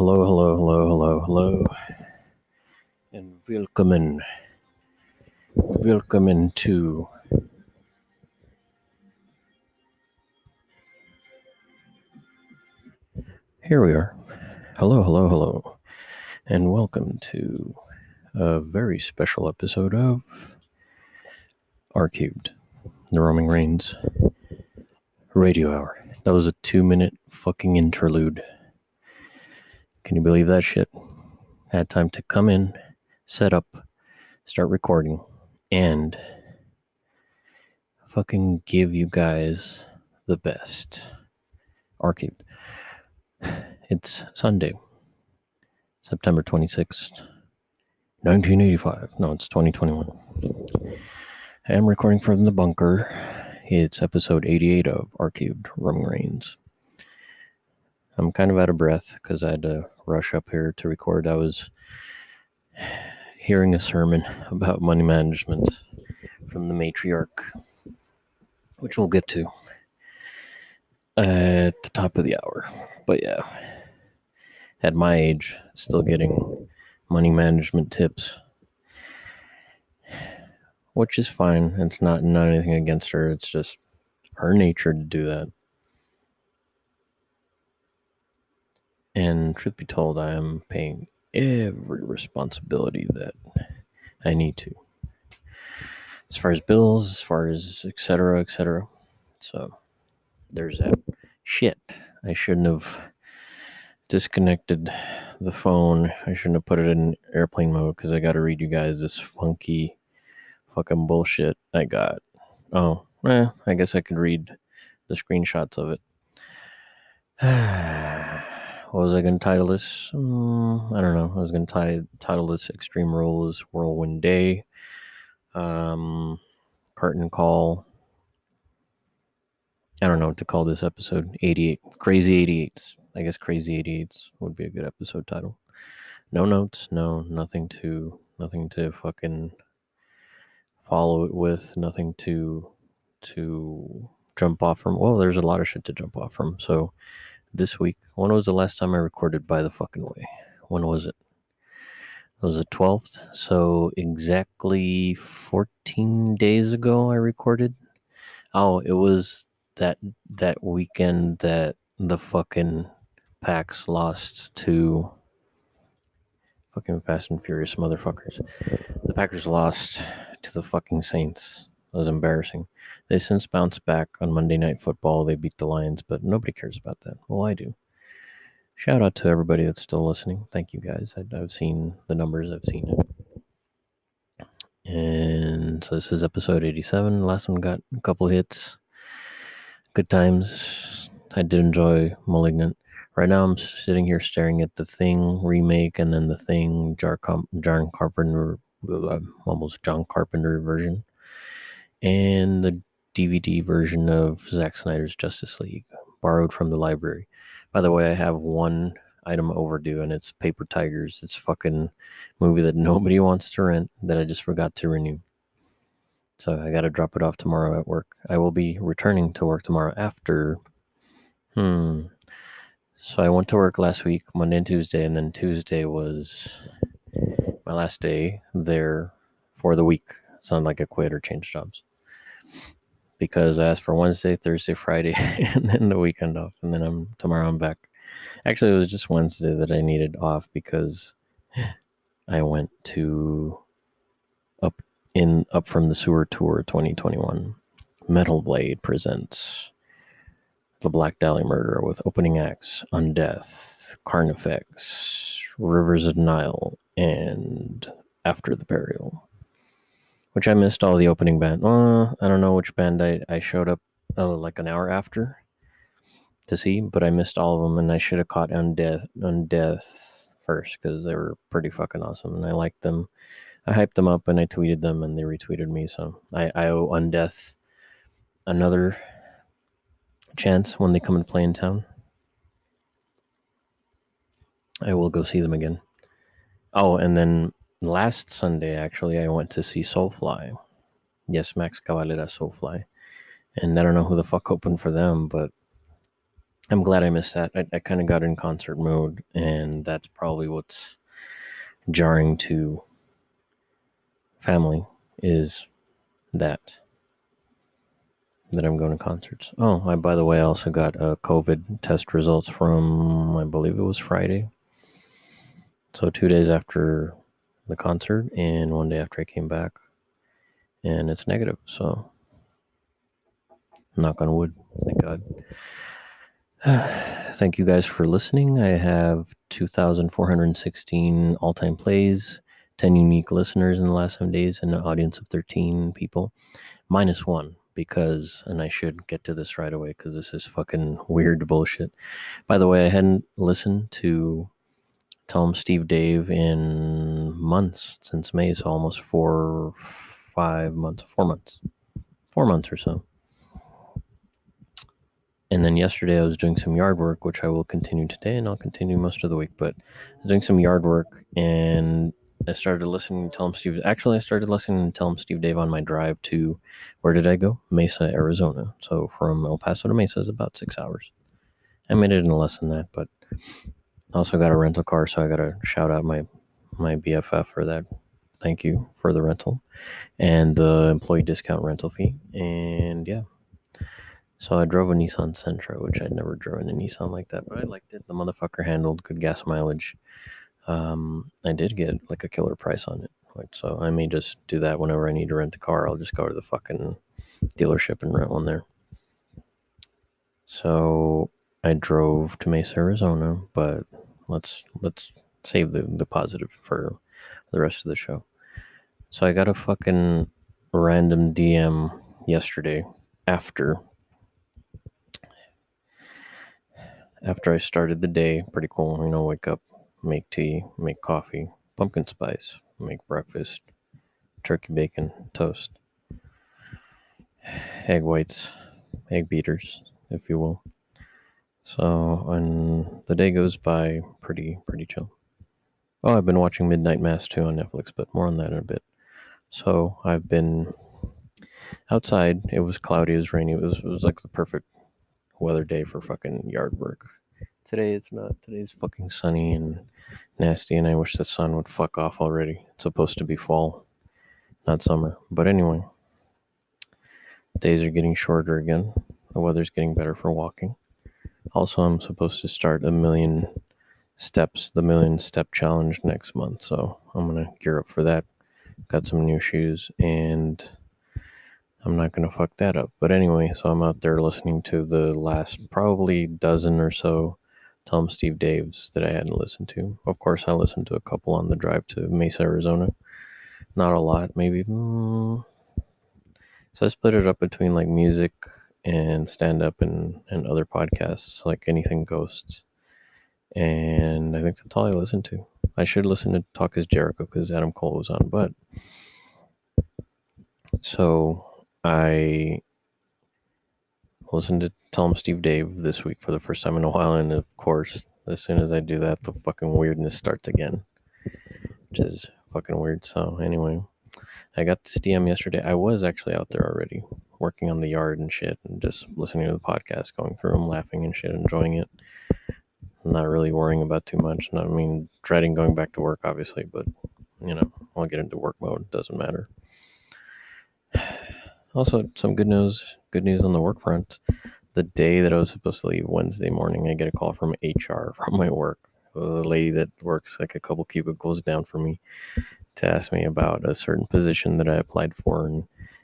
Hello, hello, hello, hello, hello, and welcome, in. welcome to here we are. Hello, hello, hello, and welcome to a very special episode of R Cubed, the Roaming Reigns Radio Hour. That was a two-minute fucking interlude. Can you believe that shit? I Had time to come in, set up, start recording, and fucking give you guys the best. Arcade. It's Sunday, September 26th, 1985. No, it's 2021. I'm recording from the bunker. It's episode 88 of Arcade Roaming Reigns. I'm kind of out of breath because I had to rush up here to record. I was hearing a sermon about money management from the matriarch, which we'll get to at the top of the hour. But yeah, at my age, still getting money management tips, which is fine. It's not not anything against her. It's just her nature to do that. And truth be told, I am paying every responsibility that I need to. As far as bills, as far as et cetera, et cetera. So there's that. Shit. I shouldn't have disconnected the phone. I shouldn't have put it in airplane mode because I got to read you guys this funky fucking bullshit I got. Oh, eh, I guess I could read the screenshots of it. what was I going to title this? Mm, I don't know. I was going to title this Extreme Rules Whirlwind Day. Um, Curtain Call. I don't know what to call this episode. 88. Crazy 88s. I guess Crazy 88s would be a good episode title. No notes. No, nothing to, nothing to fucking follow it with. Nothing to, to jump off from. Well, there's a lot of shit to jump off from. So, this week. When was the last time I recorded by the fucking way? When was it? It was the 12th. So exactly 14 days ago I recorded. Oh, it was that that weekend that the fucking Packs lost to fucking Fast and Furious motherfuckers. The Packers lost to the fucking Saints. It was embarrassing. They since bounced back on Monday Night Football. They beat the Lions, but nobody cares about that. Well, I do. Shout out to everybody that's still listening. Thank you guys. I, I've seen the numbers, I've seen it. And so this is episode 87. Last one got a couple hits. good times. I did enjoy Malignant. Right now, I'm sitting here staring at the Thing remake and then the Thing Jar John Carpenter, uh, almost John Carpenter version, and the DVD version of Zack Snyder's Justice League, borrowed from the library. By the way, I have one item overdue, and it's Paper Tigers. It's a fucking movie that nobody wants to rent that I just forgot to renew. So I got to drop it off tomorrow at work. I will be returning to work tomorrow after. Hmm. So I went to work last week, Monday and Tuesday, and then Tuesday was my last day there for the week. Sounded like I quit or changed jobs because I asked for Wednesday, Thursday, Friday, and then the weekend off, and then I'm tomorrow I'm back. Actually, it was just Wednesday that I needed off because I went to up in up from the sewer tour 2021. Metal Blade presents the Black Dahlia Murder with opening acts Undeath, Carnifex, Rivers of Nihil, and After the Burial. Which I missed all the opening band. Uh, I don't know which band I, I showed up uh, like an hour after to see, but I missed all of them, and I should have caught Undeath, Undeath first because they were pretty fucking awesome, and I liked them. I hyped them up, and I tweeted them, and they retweeted me. So I, I owe Undeath another chance when they come and play in town. I will go see them again. Oh, and then last Sunday, actually, I went to see Soulfly. Yes, Max Cavalera Soulfly. And I don't know who the fuck opened for them, but I'm glad I missed that. I, I kind of got in concert mode, and that's probably what's jarring to family is that that I'm going to concerts. Oh, I by the way I also got a COVID test results from I believe it was Friday. So two days after the concert and one day after I came back, and it's negative. So knock on wood, thank God. Thank you guys for listening. I have 2,416 all time plays, 10 unique listeners in the last seven days, and an audience of 13 people, minus one because, and I should get to this right away because this is fucking weird bullshit. By the way, I hadn't listened to Tell 'em Steve Dave in months since May, so almost four, five months, four months, four months or so. And then yesterday I was doing some yard work, which I will continue today, and I'll continue most of the week. But I was doing some yard work, and I started listening to Tell 'em Steve. Actually, I started listening to Tell 'em Steve Dave on my drive to where did I go? Mesa, Arizona. So from El Paso to Mesa is about six hours. I made it in less than that, but also got a rental car, so I got to shout out my my BFF for that. Thank you for the rental and the employee discount rental fee. And yeah, so I drove a Nissan Sentra, which I'd never driven a Nissan like that, but I liked it. The motherfucker handled good gas mileage. Um, I did get like a killer price on it. So I may just do that whenever I need to rent a car. I'll just go to the fucking dealership and rent one there. So I drove to Mesa, Arizona, but let's let's save the, the positive for the rest of the show. So I got a fucking random DM yesterday after after I started the day. Pretty cool, you know, wake up, make tea, make coffee, pumpkin spice, make breakfast, turkey bacon, toast, egg whites, egg beaters, if you will. So, and the day goes by pretty pretty chill. Oh, I've been watching Midnight Mass too on Netflix, but more on that in a bit. So I've been outside. It was cloudy, it was rainy. It was it was like the perfect weather day for fucking yard work. Today it's not. Today's fucking sunny and nasty, and I wish the sun would fuck off already. It's supposed to be fall, not summer. But anyway, days are getting shorter again. The weather's getting better for walking. Also, I'm supposed to start a million steps, the million step challenge next month. So I'm going to gear up for that. Got some new shoes and I'm not going to fuck that up. But anyway, so I'm out there listening to the last probably dozen or so Tell 'em Steve Daves that I hadn't listened to. Of course, I listened to a couple on the drive to Mesa, Arizona. Not a lot, maybe. Mm, so I split it up between like music and stand up and, and other podcasts like Anything Ghosts. And I think that's all I listen to. I should listen to Talk is Jericho because Adam Cole was on, but so I listened to Tell 'em Steve Dave this week for the first time in a while, and of course, as soon as I do that, the fucking weirdness starts again, which is fucking weird. So anyway, I got this DM yesterday. I was actually out there already working on the yard and shit, and just listening to the podcast, going through them, laughing and shit, enjoying it. Not really worrying about too much. Not, I mean, dreading going back to work, obviously, but you know, I'll get into work mode. Doesn't matter. Also, some good news. Good news on the work front. The day that I was supposed to leave, Wednesday morning, I get a call from HR from my work. The lady that works like a couple cubicles down from me to ask me about a certain position that I applied for and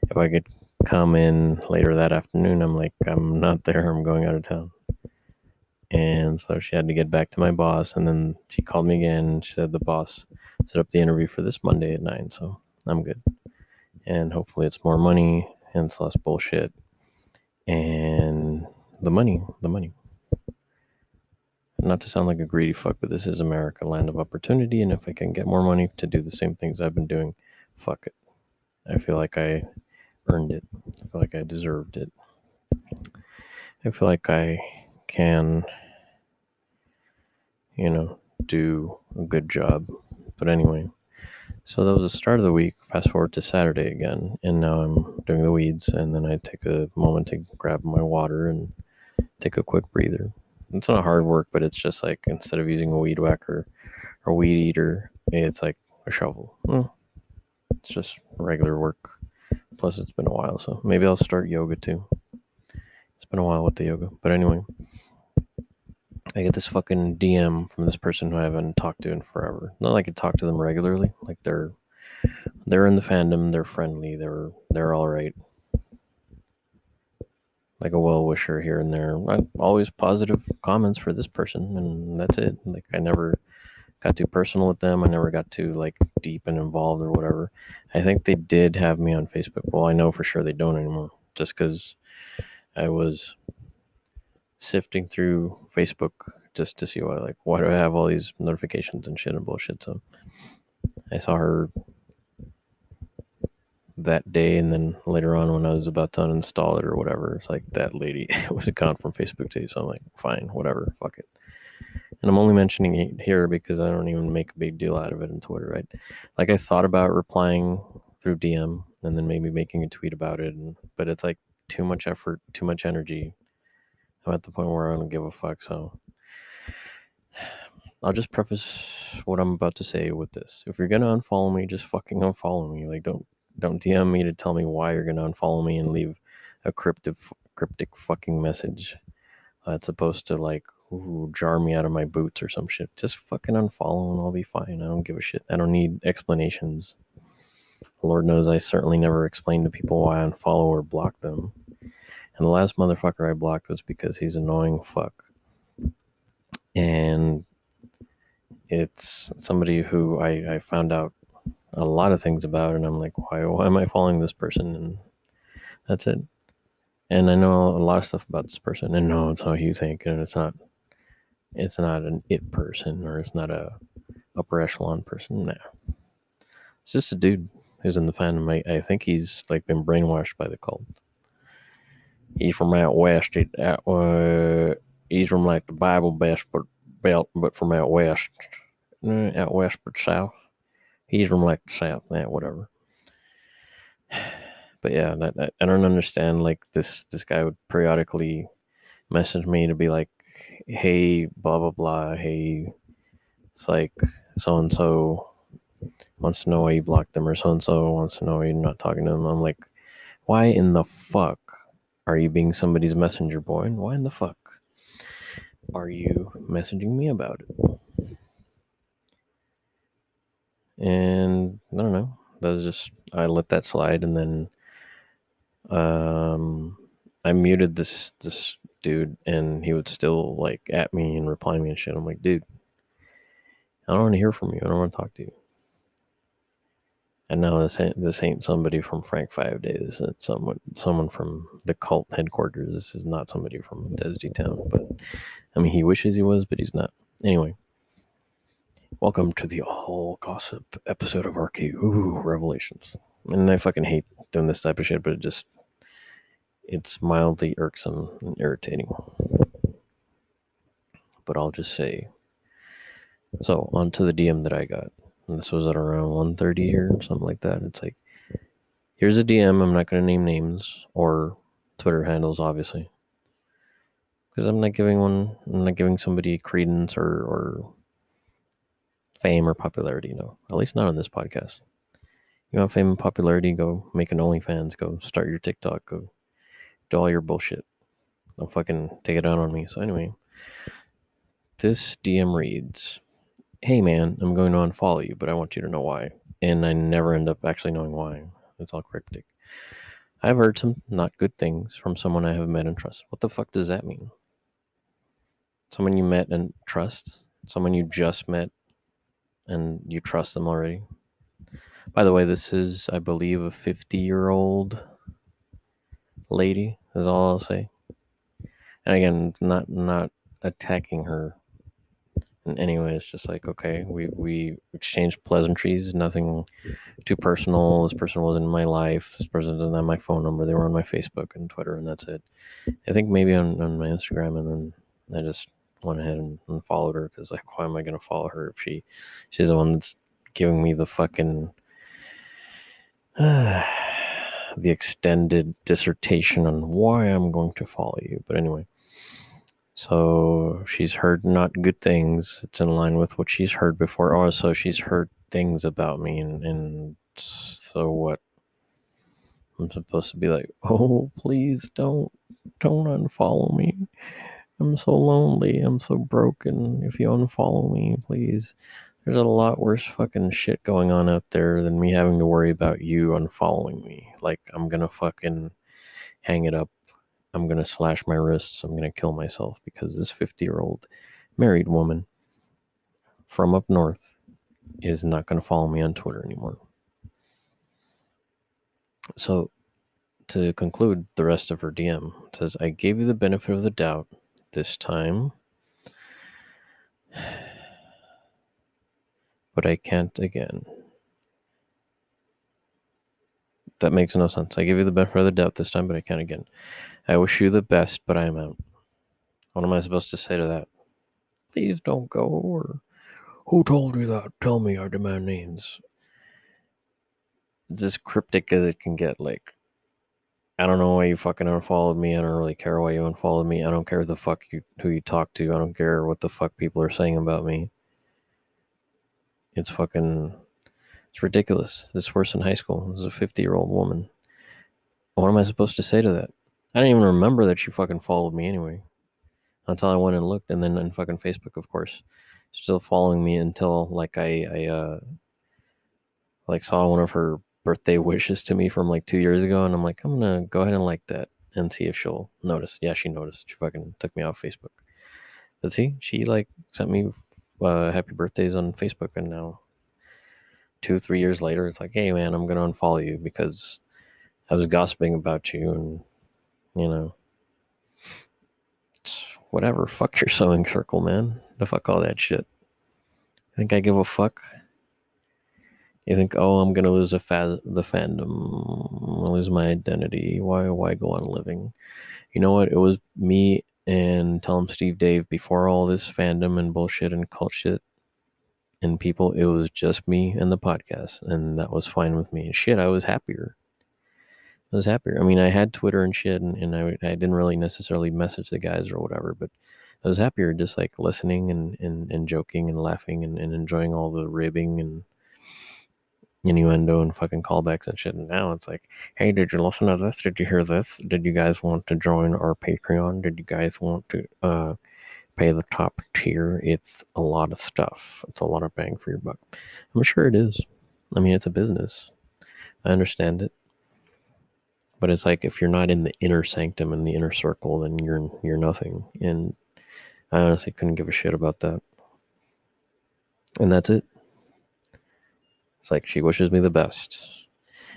if I could come in later that afternoon. I'm like, I'm not there. I'm going out of town. And so she had to get back to my boss. And then she called me again. She said the boss set up the interview for this Monday at nine. So I'm good. And hopefully it's more money and it's less bullshit. And the money, the money. Not to sound like a greedy fuck, but this is America, land of opportunity. And if I can get more money to do the same things I've been doing, fuck it. I feel like I earned it. I feel like I deserved it. I feel like I can, you know, do a good job. But anyway, so that was the start of the week. Fast forward to Saturday again, and now I'm doing the weeds, and then I take a moment to grab my water and take a quick breather. It's not hard work, but it's just like instead of using a weed whacker or weed eater, it's like a shovel. Well, it's just regular work. Plus, it's been a while, so maybe I'll start yoga too. It's been a while with the yoga, but anyway, I get this fucking DM from this person who I haven't talked to in forever. Not like I talk to them regularly, like they're they're in the fandom, they're friendly, they're they're all right. Like a well wisher here and there. I, always positive comments for this person, and that's it. Like I never got too personal with them. I never got too like deep and involved or whatever. I think they did have me on Facebook. Well, I know for sure they don't anymore, just because I was sifting through Facebook just to see why, like, why do I have all these notifications and shit and bullshit? So I saw her that day, and then later on when I was about to uninstall it or whatever, it's like that lady was gone from Facebook too. So I'm like, fine, whatever, fuck it. And I'm only mentioning it here because I don't even make a big deal out of it on Twitter, right? Like I thought about replying through DM and then maybe making a tweet about it, and, but it's like too much effort, too much energy. I'm at the point where I don't give a fuck. So I'll just preface what I'm about to say with this. If you're gonna unfollow me, just fucking unfollow me. Like don't don't DM me to tell me why you're gonna unfollow me and leave a cryptic cryptic fucking message uh, that's supposed to like ooh, jar me out of my boots or some shit. Just fucking unfollow and I'll be fine. I don't give a shit. I don't need explanations. Lord knows I certainly never explained to people why I unfollow or block them. And the last motherfucker I blocked was because he's annoying fuck. And it's somebody who I, I found out a lot of things about and I'm like, why why am I following this person? And that's it. And I know a lot of stuff about this person and no, it's not you think and it's not it's not an it person or it's not a upper echelon person. No. It's just a dude who's in the fandom. I, I think he's like been brainwashed by the cult. He's from out west. It, out, uh, he's from like the Bible best but belt, but from out west. Uh, out west but south. He's from like the south. Yeah, whatever. But yeah, that, that, I don't understand. Like this, this guy would periodically message me to be like, "Hey, blah blah blah. Hey, it's like so and so wants to know why you blocked them, or so and so wants to know why you're not talking to them." I'm like, why in the fuck are you being somebody's messenger boy? And why in the fuck are you messaging me about it? And I don't know. That was just I let that slide, and then um, I muted this this dude, and he would still like at me and reply me and shit. I'm like, dude, I don't want to hear from you. I don't want to talk to you. And now this ain't, this ain't somebody from Frank Five Days. It's someone someone from the cult headquarters. This is not somebody from Tesdy Town. But I mean, he wishes he was, but he's not. Anyway, welcome to the all gossip episode of RK. Ooh, Revelations. And I fucking hate doing this type of shit, but it just it's mildly irksome and irritating. But I'll just say. So on to the DM that I got. And this was at around 1.30 here, something like that. It's like, here's a DM. I'm not going to name names or Twitter handles, obviously, because I'm not giving one. I'm not giving somebody credence or or fame or popularity. No, at least not on this podcast. You want fame and popularity? Go make an OnlyFans. Go start your TikTok. Go do all your bullshit. Don't fucking take it out on me. So anyway, this DM reads hey man, I'm going to unfollow you, but I want you to know why. And I never end up actually knowing why. It's all cryptic. I've heard some not good things from someone I have met and trust. What the fuck does that mean? Someone you met and trust? Someone you just met and you trust them already? By the way, this is, I believe, a 50 year old lady, is all I'll say. And again, not not attacking her and anyway, it's just like okay, we we exchanged pleasantries, nothing too personal. This person wasn't in my life. This person doesn't have my phone number. They were on my Facebook and Twitter, and that's it. I think maybe on, on my Instagram, and then I just went ahead and, and followed her because like, why am I gonna follow her if she she's the one that's giving me the fucking the extended dissertation on why I'm going to follow you. But anyway. So she's heard not good things. It's in line with what she's heard before. Also, she's heard things about me, and, and so what? I'm supposed to be like, oh, please don't, don't unfollow me. I'm so lonely. I'm so broken. If you unfollow me, please. There's a lot worse fucking shit going on out there than me having to worry about you unfollowing me. Like, I'm gonna fucking hang it up I'm to slash my wrists. I'm to kill myself because this 50 year old married woman from up north is not to follow me on Twitter anymore. So, to conclude the rest of her DM, says, I gave you the benefit of the doubt this time, but I can't again. That makes no sense. I give you the benefit of the doubt this time, but I can't again. I wish you the best, but I am out. What am I supposed to say to that? Please don't go, or who told you that? Tell me, I demand names. It's as cryptic as it can get. Like, I don't know why you fucking unfollowed me. I don't really care why you unfollowed me. I don't care the fuck you who you talk to. I don't care what the fuck people are saying about me. It's fucking it's ridiculous. This worse in high school. This is a 50 year old woman. What am I supposed to say to that? I didn't even remember that she fucking followed me anyway. Until I went and looked, and then on fucking Facebook, of course, still following me until like I, I uh, like saw one of her birthday wishes to me from like two years ago, and I'm like, I'm gonna go ahead and like that and see if she'll notice. Yeah, she noticed. She fucking took me off Facebook. But see, she like sent me uh, happy birthdays on Facebook, and now two, three years later, it's like, hey man, I'm gonna unfollow you because I was gossiping about you and you know, it's whatever. Fuck your sewing circle, man. The fuck all that shit. You think I give a fuck? You think, oh, I'm gonna lose fa- the fandom, lose my identity. Why? Why go on living? You know what? It was me and tell 'em Steve Dave before all this fandom and bullshit and cult shit and people. It was just me and the podcast, and that was fine with me. Shit, I was happier. I was happier. I mean, I had Twitter and shit, and, and I, I didn't really necessarily message the guys or whatever, but I was happier just like listening and, and, and joking and laughing and, and enjoying all the ribbing and innuendo and fucking callbacks and shit. And now it's like, hey, did you listen to this? Did you hear this? Did you guys want to join our Patreon? Did you guys want to uh, pay the top tier? It's a lot of stuff. It's a lot of bang for your buck. I'm sure it is. I mean, it's a business. I understand it but it's like if you're not in the inner sanctum and the inner circle then you're you're nothing and i honestly couldn't give a shit about that and that's it It's like she wishes me the best.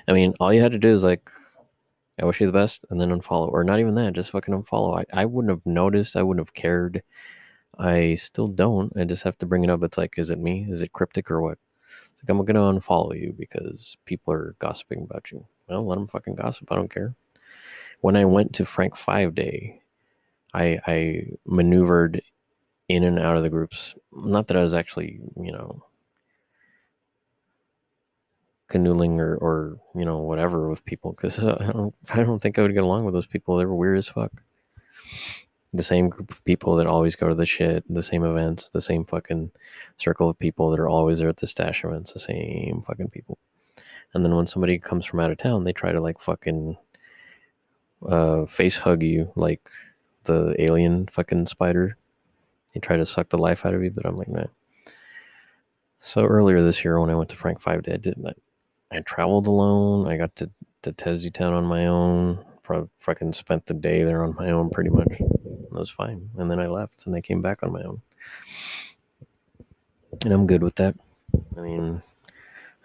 I mean, all you had to do is like, I wish you the best, and then unfollow, or not even that, just fucking unfollow. I, I wouldn't have noticed. I wouldn't have cared. I still don't. I just have to bring it up. It's like, is it me? Is it cryptic or what? It's like I'm gonna unfollow you because people are gossiping about you. Well, let them fucking gossip. I don't care. When I went to Frank Five Day, I I maneuvered in and out of the groups. Not that I was actually, you know, canoodling or, or you know whatever with people because I don't I don't think I would get along with those people. They were weird as fuck. The same group of people that always go to the shit, the same events, the same fucking circle of people that are always there at the stash events, the same fucking people. And then when somebody comes from out of town, they try to like fucking uh, face hug you like the alien fucking spider. They try to suck the life out of you, but I'm like, man. So earlier this year, when I went to Frank Five Day, I did I, I traveled alone. I got to to Tesdy Town on my own. Pro- fucking spent the day there on my own, pretty much. That was fine, and then I left, and I came back on my own, and I'm good with that. I mean,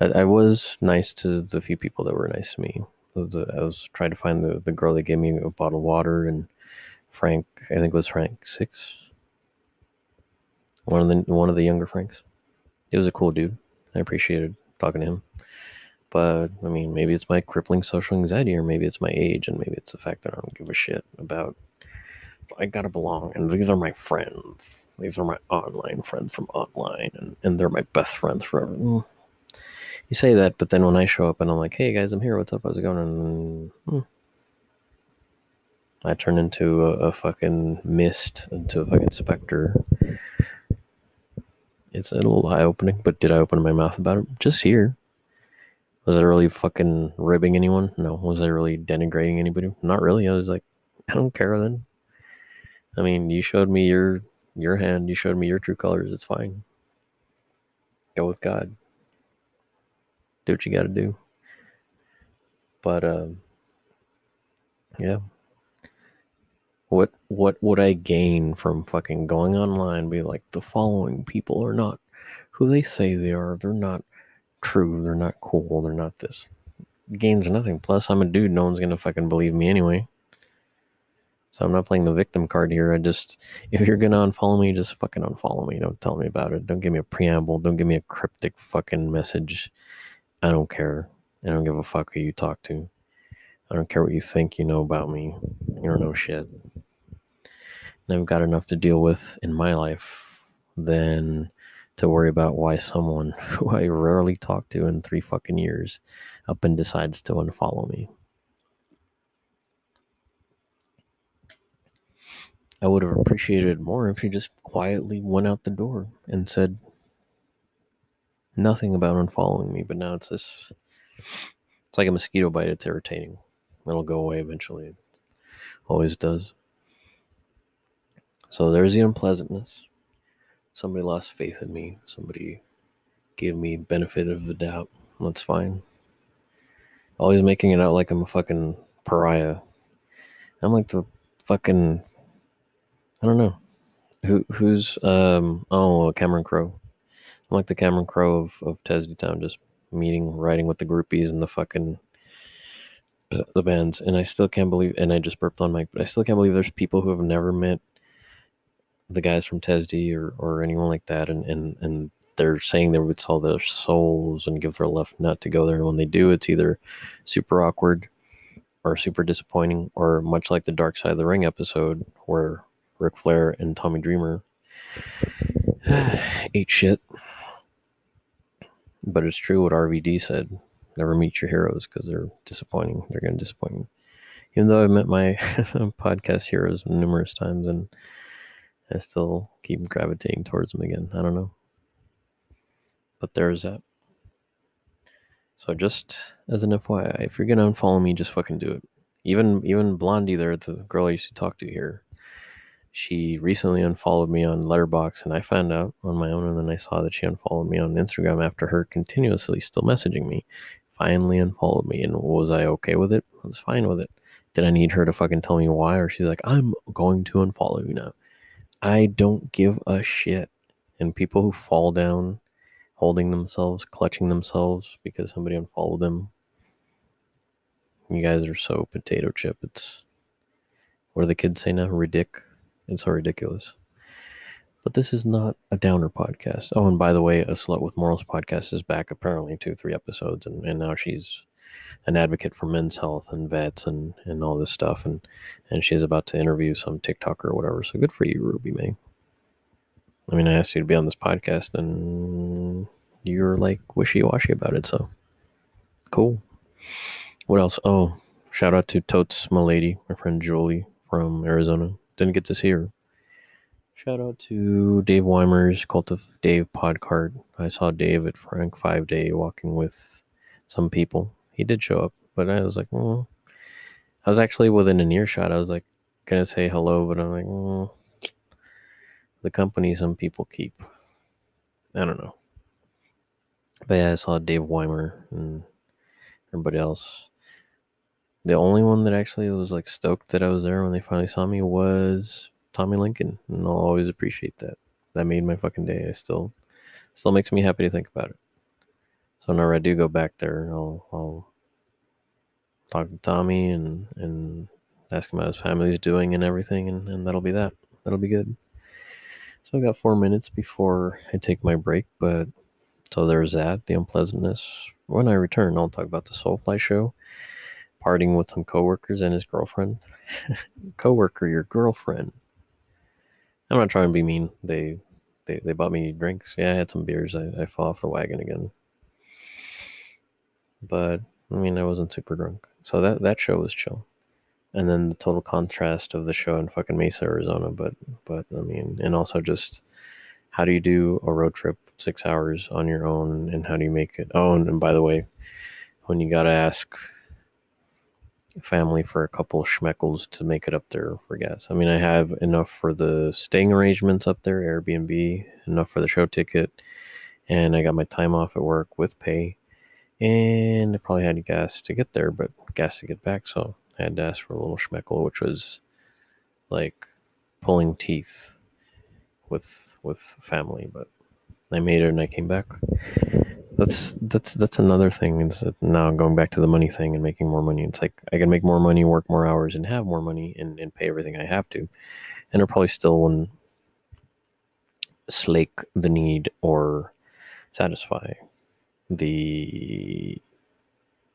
I, I was nice to the few people that were nice to me. The, I was trying to find the, the girl that gave me a bottle of water, and Frank, I think it was Frank six, one of the one of the younger Franks. He was a cool dude. I appreciated talking to him. But I mean, maybe it's my crippling social anxiety, or maybe it's my age, and maybe it's the fact that I don't give a shit about. I gotta belong, and these are my friends. These are my online friends from online, and, and they're my best friends forever. Mm. You say that, but then when I show up and I'm like, "Hey guys, I'm here. What's up? How's it going?" And hmm, I turn into a, a fucking mist, into a fucking specter. It's a little eye opening, but did I open my mouth about it? Just here. Was I really fucking ribbing anyone? No. Was I really denigrating anybody? Not really. I was like, I don't care then. I mean, you showed me your your hand, you showed me your true colors, it's fine. Go with God. Do what you gotta do. But um yeah. What what would I gain from fucking going online be like the following people are not who they say they are. They're not true. They're not cool. They're not this. Gains nothing. Plus, I'm a dude. No one's gonna fucking believe me anyway. So I'm not playing the victim card here. I just, if you're gonna unfollow me, just fucking unfollow me. Don't tell me about it. Don't give me a preamble. Don't give me a cryptic fucking message. I don't care. I don't give a fuck who you talk to. I don't care what you think you know about me. You don't know shit. And I've got enough to deal with in my life than to worry about why someone who I rarely talk to in three fucking years up and decides to unfollow me. I would have appreciated more if you just quietly went out the door and said nothing about unfollowing me, but now it's this it's like a mosquito bite, it's irritating. It'll go away eventually. It always does. So there's the unpleasantness. Somebody lost faith in me. Somebody gave me benefit of the doubt. That's fine. Always making it out like I'm a fucking pariah. I'm like the fucking I don't know. Who who's um oh Cameron Crowe. I'm like the Cameron Crowe of, of Tesdy Town, just meeting, riding with the groupies and the fucking the bands. And I still can't believe and I just burped on mic, but I still can't believe there's people who have never met the guys from TESD or, or anyone like that and, and, and they're saying they would sell their souls and give their left nut to go there. And when they do, it's either super awkward or super disappointing, or much like the Dark Side of the Ring episode where Ric Flair and Tommy Dreamer ate shit. But it's true what RVD said never meet your heroes because they're disappointing. They're going to disappoint you. Even though I've met my podcast heroes numerous times and I still keep gravitating towards them again. I don't know. But there's that. So just as an FYI, if you're gonna unfollow me, just fucking do it. Even even Blondie there, the girl I used to talk to here, she recently unfollowed me on Letterboxd, and I found out on my own, and then I saw that she unfollowed me on Instagram after her continuously still messaging me. Finally unfollowed me, and was I okay with it? I was fine with it. Did I need her to fucking tell me why? Or she's like, I'm going to unfollow you now. I don't give a shit. And people who fall down holding themselves, clutching themselves because somebody unfollowed them. You guys are so potato chip. It's what do the kids say now? Ridic. It's so ridiculous. But this is not a downer podcast. Oh, and by the way, a Slut with Morals podcast is back apparently two, three episodes, and, and now she's an advocate for men's health and vets and, and all this stuff, and and she's about to interview some TikToker or whatever. So good for you, Ruby May. I mean, I asked you to be on this podcast, and you're like wishy washy about it. So cool. What else? Oh, shout out to Totes, my lady, my friend Julie from Arizona. Didn't get to see her. Shout out to Dave Weimer's Cult of Dave Podcart. I saw Dave at Frank Five Day walking with some people. He did show up, but I was like, mm. I was actually within an earshot. I was like, gonna say hello, but I'm like, mm. the company some people keep. I don't know. But yeah, I saw Dave Weimer and everybody else. The only one that actually was like stoked that I was there when they finally saw me was Tommy Lincoln, and I'll always appreciate that. That made my fucking day. I still, still makes me happy to think about it. So whenever I do go back there, I'll, I'll talk to Tommy and and ask him how his family's doing and everything, and, and that'll be that. That'll be good. So I got four minutes before I take my break, but so there's that, the unpleasantness. When I return, I'll talk about the Soulfly show, parting with some coworkers and his girlfriend. Coworker, your girlfriend. I'm not trying to be mean. They they, they bought me drinks. Yeah, I had some beers. I, I fell off the wagon again. But I mean, I wasn't super drunk. So that, that show was chill. And then the total contrast of the show in fucking Mesa, Arizona. But, but I mean, and also just how do you do a road trip six hours on your own and how do you make it? Oh, and, and by the way, when you got to ask family for a couple schmeckles to make it up there for gas. I mean, I have enough for the staying arrangements up there, Airbnb, enough for the show ticket, and I got my time off at work with pay, and I probably had gas to get there, but gas to get back, so I had to ask for a little schmeckle, which was like pulling teeth with with family, but I made it and I came back that's that's that's another thing. It's now going back to the money thing and making more money. It's like I can make more money, work more hours, and have more money and, and pay everything I have to, and it probably still wouldn't slake the need or satisfy the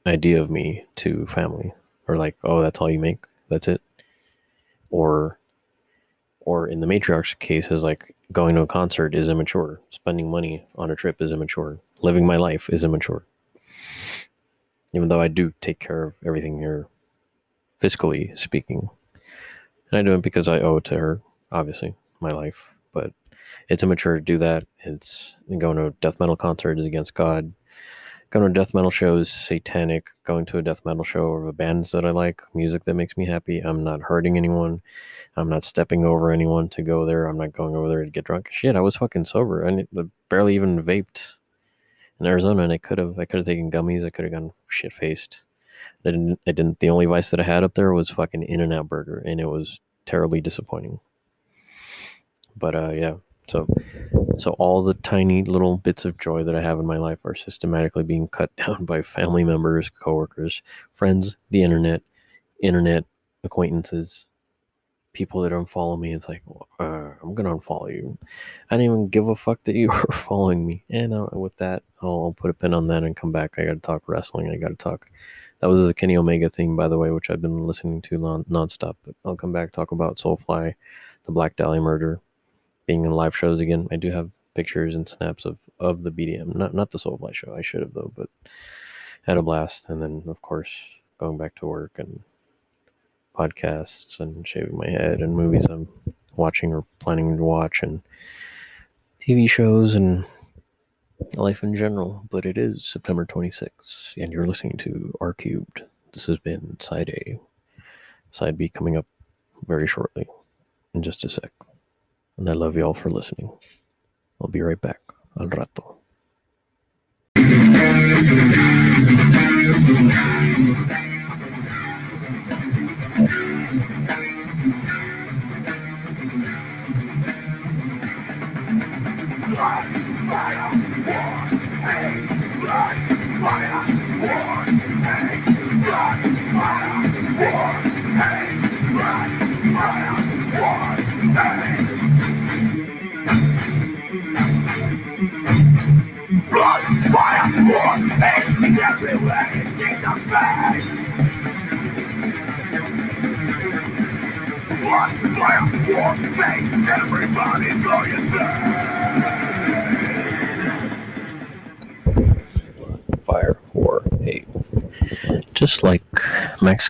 idea of me to family or like oh that's all you make that's it. Or or in the matriarch's case is like going to a concert is immature. Spending money on a trip is immature. Living my life is immature. Even though i do take care of everything here fiscally speaking. And i do it because i owe it to her obviously my life. But it's immature to do that. It's going to a death metal concert is against god going to death metal shows satanic going to a death metal show of bands that i like music that makes me happy i'm not hurting anyone i'm not stepping over anyone to go there i'm not going over there to get drunk. Shit i was fucking sober i barely even vaped in arizona and i could have i could have taken gummies i could have gone shit faced i didn't i didn't the only vice that i had up there was fucking in and out burger and it was terribly disappointing. But uh yeah so so all the tiny little bits of joy that I have in my life are systematically being cut down by family members, coworkers, friends, the internet, internet acquaintances, people that unfollow me. It's like uh, I'm gonna unfollow you. I didn't even give a fuck that you were following me. And uh, with that, I'll, I'll, put a pin on that and come back. I gotta talk wrestling. I gotta talk. That was the Kenny Omega thing, by the way, which I've been listening to non- nonstop. But I'll come back talk about Soulfly, the Black Dahlia murder, being in live shows again. I do have pictures and snaps of of the BDM, not not the Soulfly show. I should have though, but had a blast. And then of course going back to work and podcasts and shaving my head and movies I'm watching or planning to watch and TV shows and life in general. But it is September 26th, and you're listening to R Cubed. This has been Side A. Side B coming up very shortly in just a sec. And I love you all for listening. I'll be right back. Al rato.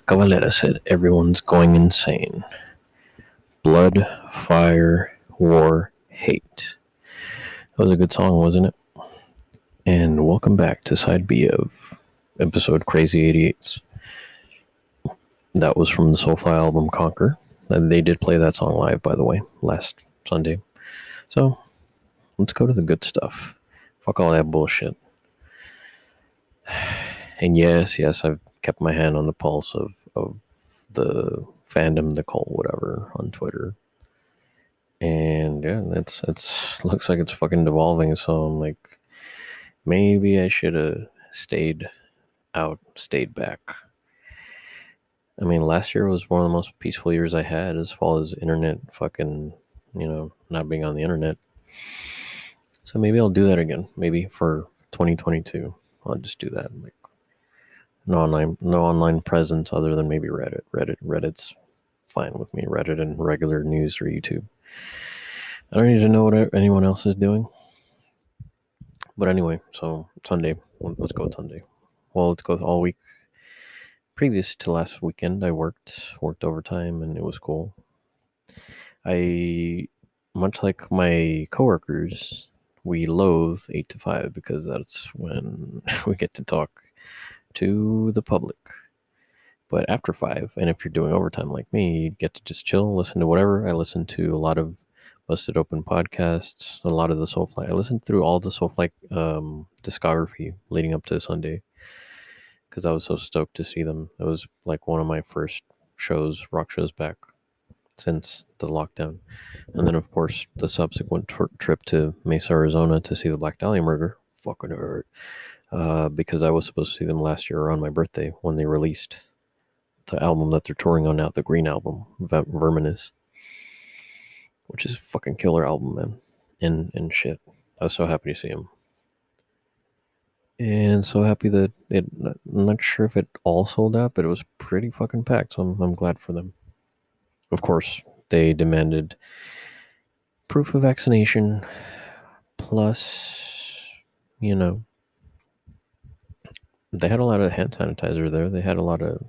Cavalera said, everyone's going insane. Blood, fire, war, hate. That was a good song, wasn't it? And welcome back to side B of episode Crazy 88s. That was from the Soulfly album Conquer. And they did play that song live, by the way, last Sunday. So let's go to the good stuff. Fuck all that bullshit. And yes, yes, I've kept my hand on the pulse of, of the fandom, the cult, whatever, on Twitter. And yeah, it's it's looks like it's fucking devolving. So I'm like, maybe I should have stayed out, stayed back. I mean, last year was one of the most peaceful years I had as far as internet fucking, you know, not being on the internet. So maybe I'll do that again. Maybe for 2022, I'll just do that. Like, no online, no online presence other than maybe Reddit. Reddit, Reddit's fine with me. Reddit and regular news or YouTube. I don't need to know what anyone else is doing. But anyway, so Sunday, let's go with Sunday. Well, let's go with all week. Previous to last weekend, I worked worked overtime and it was cool. I, much like my coworkers, we loathe eight to five because that's when we get to talk to the public. But after five, and if you're doing overtime like me, you get to just chill, listen to whatever. I listen to a lot of Busted Open podcasts, a lot of the Soulfly. I listened through all the Soulfly um, discography leading up to Sunday because I was so stoked to see them. It was like one of my first shows, rock shows back since the lockdown. And then, of course, the subsequent trip to Mesa, Arizona to see the Black Dahlia Murder. Fucking hurt. Uh, because I was supposed to see them last year around my birthday when they released the album that they're touring on now, the Green Album, Ver- Verminous, which is a fucking killer album, man. And, and shit. I was so happy to see him and so happy that it i'm not sure if it all sold out but it was pretty fucking packed so i'm, I'm glad for them of course they demanded proof of vaccination plus you know they had a lot of hand sanitizer there they had a lot of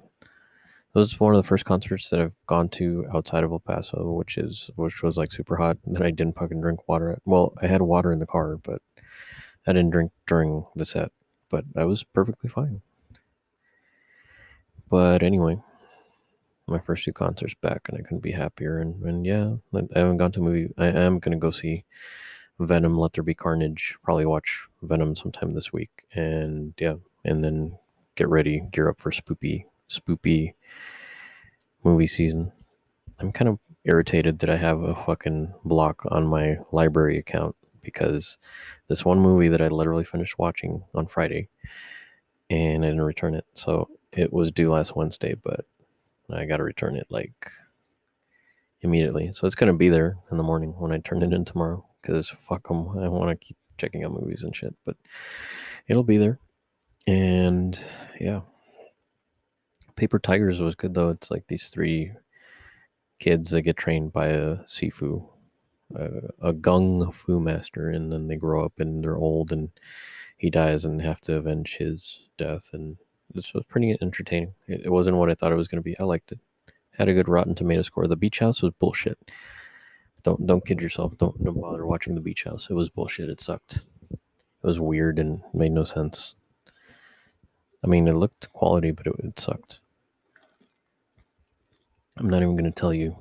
it was one of the first concerts that I've gone to outside of El Paso, which is which was like super hot. That I didn't fucking drink water. At. Well, I had water in the car, but I didn't drink during the set but I was perfectly fine. But anyway, my first two concerts back, and I couldn't be happier. And, and yeah, I haven't gone to a movie. I am gonna go see Venom. Let There Be Carnage. Probably watch Venom sometime this week. And yeah, and then get ready, gear up for spoopy, spoopy movie season. I'm kind of irritated that I have a fucking block on my library account because this one movie that I literally finished watching on Friday and I didn't return it. So it was due last Wednesday, but I got to return it like immediately. So it's going to be there in the morning when I turn it in tomorrow because fuck them. I want to keep checking out movies and shit, but it'll be there. And yeah. Paper Tigers was good though. It's like these three kids that get trained by a Sifu a, a gung fu master, and then they grow up and they're old, and he dies, and they have to avenge his death. And this was pretty entertaining. It, it wasn't what I thought it was going to be. I liked it. Had a good Rotten Tomato score. The Beach House was bullshit. Don't don't kid yourself. Don't don't bother watching the Beach House. It was bullshit. It sucked. It was weird and made no sense. I mean, it looked quality, but it, it sucked. I'm not even going to tell you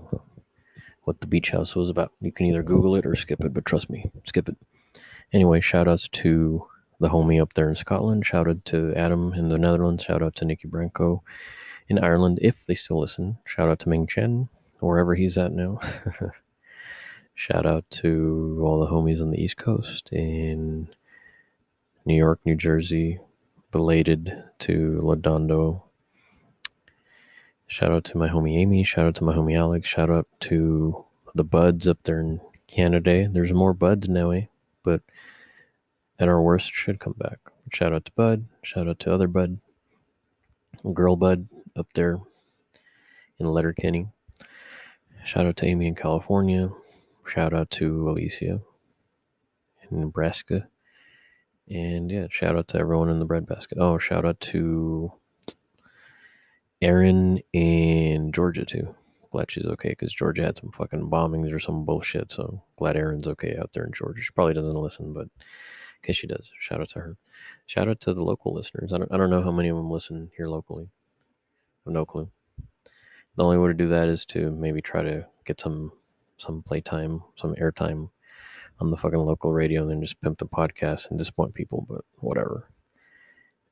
what the beach house was about. You can either Google it or skip it, but trust me, skip it. Anyway, shout outs to the homie up there in Scotland. Shout out to Adam in the Netherlands. Shout out to Nikki Branco in Ireland, if they still listen. Shout out to Ming Chen, wherever he's at now. Shout out to all the homies on the East Coast in New York, New Jersey. Belated to Ladondo, Shout out to my homie Amy. Shout out to my homie Alex. Shout out to the buds up there in Canada. There's more buds now, eh? But at our worst, should come back. Shout out to Bud. Shout out to other Bud. Girl Bud up there in Letterkenny. Shout out to Amy in California. Shout out to Alicia in Nebraska. And yeah, shout out to everyone in the breadbasket. Oh, shout out to Erin in Georgia too. Glad she's okay because Georgia had some fucking bombings or some bullshit. So glad Erin's okay out there in Georgia. She probably doesn't listen, but in case she does, shout out to her. Shout out to the local listeners. I don't, I don't know how many of them listen here locally. I have no clue. The only way to do that is to maybe try to get some some playtime, some airtime on the fucking local radio and then just pimp the podcast and disappoint people, but whatever.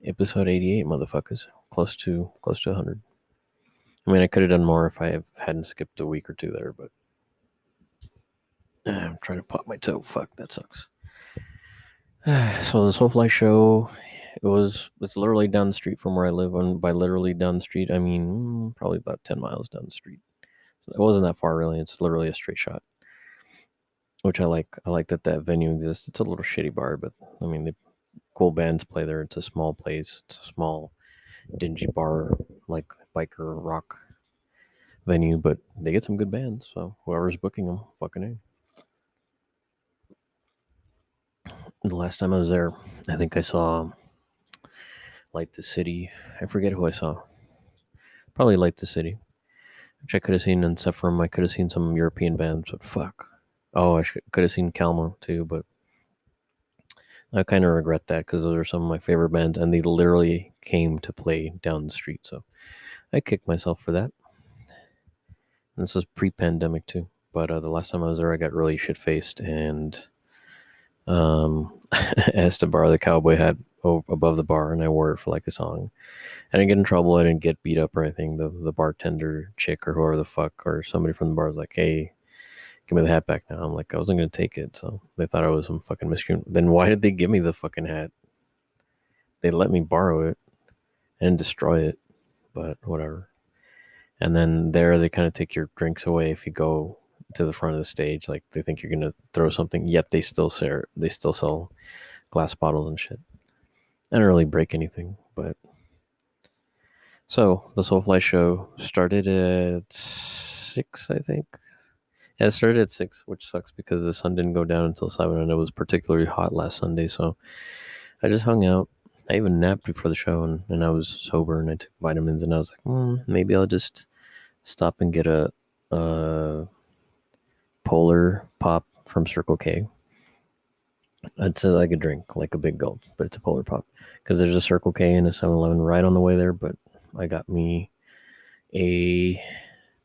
Episode 88, motherfuckers. Close to close to 100. I mean, I could have done more if I hadn't skipped a week or two there, but I'm trying to pop my toe. Fuck, that sucks. so the Soulfly show, it was it's literally down the street from where I live. And by literally down the street, I mean mm, probably about 10 miles down the street. It wasn't that far really. It's literally a straight shot which I like. I like that that venue exists. It's a little shitty bar, but I mean, the cool bands play there. It's a small place. It's a small, dingy bar, like biker rock venue, but they get some good bands. So whoever's booking them, fucking a. The last time I was there, I think I saw Light the City. I forget who I saw. Probably Light the City, which I could have seen in Sephram. I could have seen some European bands, but fuck. Oh, I could have seen Kalmah too, but I kind of regret that because those are some of my favorite bands, and they literally came to play down the street. So I kicked myself for that. And this was pre-pandemic too, but uh, the last time I was there, I got really shit faced and um, asked to borrow the cowboy hat above the bar, and I wore it for like a song. I didn't get in trouble. I didn't get beat up or anything. The the bartender chick or whoever the fuck or somebody from the bar was like, "Hey, give me the hat back now. I'm like, I wasn't gonna take it, so they thought I was some fucking miscreant. Then why did they give me the fucking hat? They let me borrow it and destroy it, but whatever. And then there they kind of take your drinks away if you go to the front of the stage. Like they think you're gonna throw something, yet they still sell they still sell glass bottles and shit. I don't really break anything, but so the Soulfly show started at six, I think. Yeah, it started at six, which sucks because the sun didn't go down until seven, and it was particularly hot last Sunday. So I just hung out. I even napped before the show, and, and I was sober, and I took vitamins, and I was like, mm, maybe I'll just stop and get a, a polar pop from Circle K. It's a, like a drink, like a big gulp, but it's a polar pop because there's a Circle K and a 7-Eleven right on the way there. But I got me a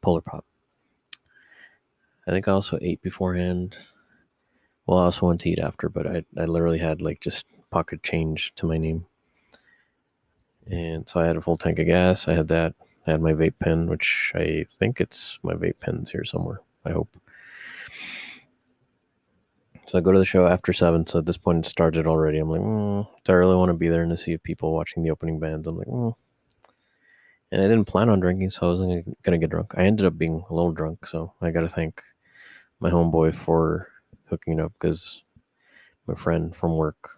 polar pop I think I also ate beforehand. Well, I also went to eat after, but I, I literally had like just pocket change to my name. And so I had a full tank of gas. I had that. I had my vape pen, which I think it's my vape pen's here somewhere. I hope. So I go to the show after seven. So at this point, it started already. I'm like, mm, do I really want to be there and to see if people watching the opening bands? I'm like, mm. and I didn't plan on drinking, so I wasn't gonna get drunk. I ended up being a little drunk, so I gotta thank my homeboy for hooking it up because my friend from work.